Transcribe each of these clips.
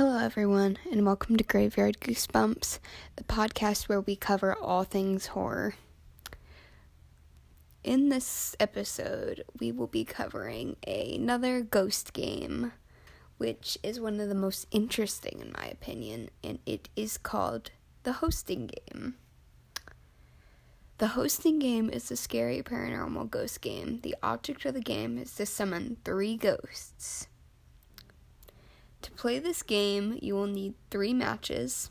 Hello, everyone, and welcome to Graveyard Goosebumps, the podcast where we cover all things horror. In this episode, we will be covering another ghost game, which is one of the most interesting, in my opinion, and it is called the hosting game. The hosting game is a scary paranormal ghost game. The object of the game is to summon three ghosts. To play this game, you will need three matches,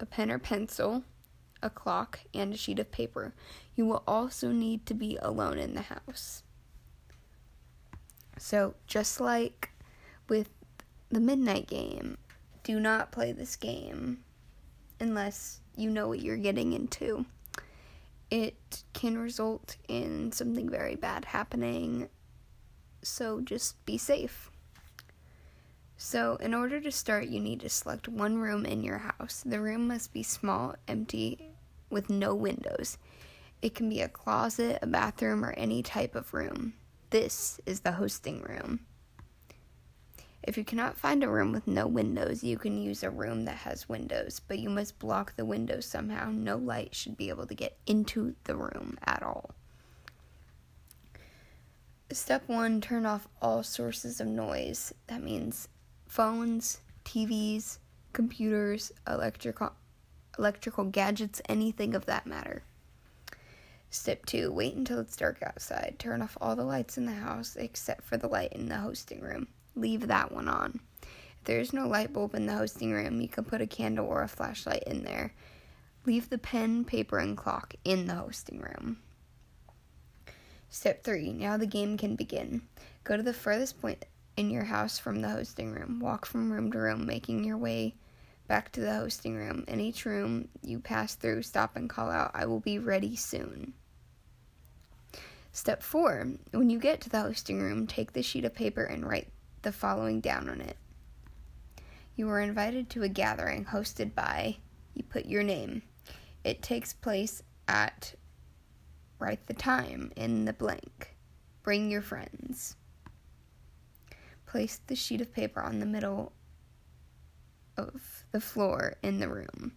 a pen or pencil, a clock, and a sheet of paper. You will also need to be alone in the house. So, just like with the midnight game, do not play this game unless you know what you're getting into. It can result in something very bad happening, so just be safe. So, in order to start, you need to select one room in your house. The room must be small, empty, with no windows. It can be a closet, a bathroom, or any type of room. This is the hosting room. If you cannot find a room with no windows, you can use a room that has windows, but you must block the windows somehow. No light should be able to get into the room at all. Step one turn off all sources of noise. That means phones, TVs, computers, electrical electrical gadgets, anything of that matter. Step 2 Wait until it's dark outside. Turn off all the lights in the house except for the light in the hosting room. Leave that one on. If there is no light bulb in the hosting room, you can put a candle or a flashlight in there. Leave the pen, paper, and clock in the hosting room. Step 3 Now the game can begin. Go to the furthest point in your house from the hosting room. Walk from room to room, making your way back to the hosting room. In each room you pass through, stop and call out, I will be ready soon. Step 4 When you get to the hosting room, take the sheet of paper and write the following down on it. You are invited to a gathering hosted by, you put your name. It takes place at, write the time in the blank. Bring your friends. Place the sheet of paper on the middle of the floor in the room.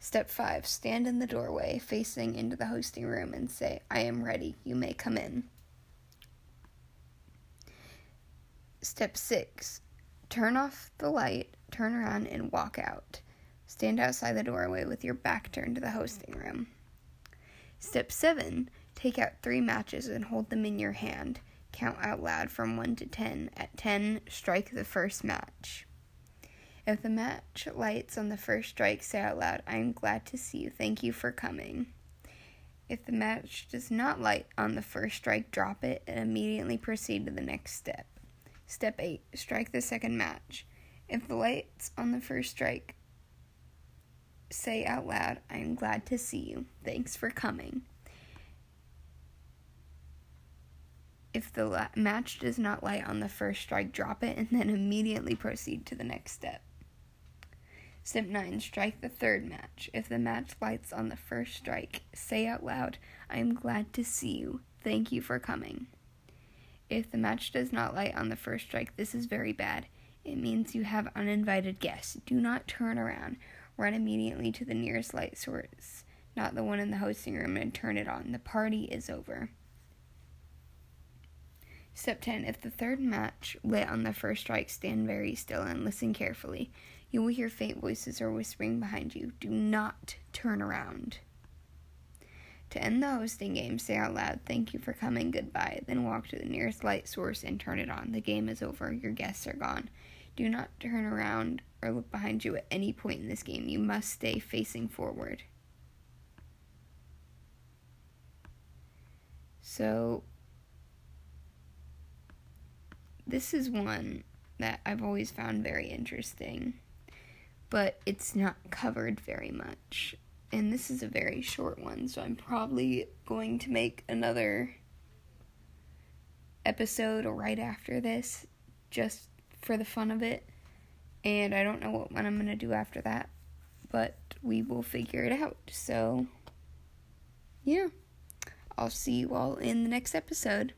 Step 5 Stand in the doorway facing into the hosting room and say, I am ready. You may come in. Step 6 Turn off the light, turn around, and walk out. Stand outside the doorway with your back turned to the hosting room. Step 7 Take out three matches and hold them in your hand. Count out loud from 1 to 10. At 10, strike the first match. If the match lights on the first strike, say out loud, I am glad to see you. Thank you for coming. If the match does not light on the first strike, drop it and immediately proceed to the next step. Step 8 Strike the second match. If the lights on the first strike, say out loud, I am glad to see you. Thanks for coming. If the la- match does not light on the first strike, drop it and then immediately proceed to the next step. Step 9 Strike the third match. If the match lights on the first strike, say out loud, I am glad to see you. Thank you for coming. If the match does not light on the first strike, this is very bad. It means you have uninvited guests. Do not turn around. Run immediately to the nearest light source, not the one in the hosting room, and turn it on. The party is over. Step 10 If the third match lit on the first strike, stand very still and listen carefully. You will hear faint voices or whispering behind you. Do not turn around. To end the hosting game, say out loud, Thank you for coming, goodbye. Then walk to the nearest light source and turn it on. The game is over. Your guests are gone. Do not turn around or look behind you at any point in this game. You must stay facing forward. So, this is one that I've always found very interesting, but it's not covered very much. And this is a very short one, so I'm probably going to make another episode right after this just for the fun of it. And I don't know what one I'm going to do after that, but we will figure it out. So, yeah. I'll see you all in the next episode.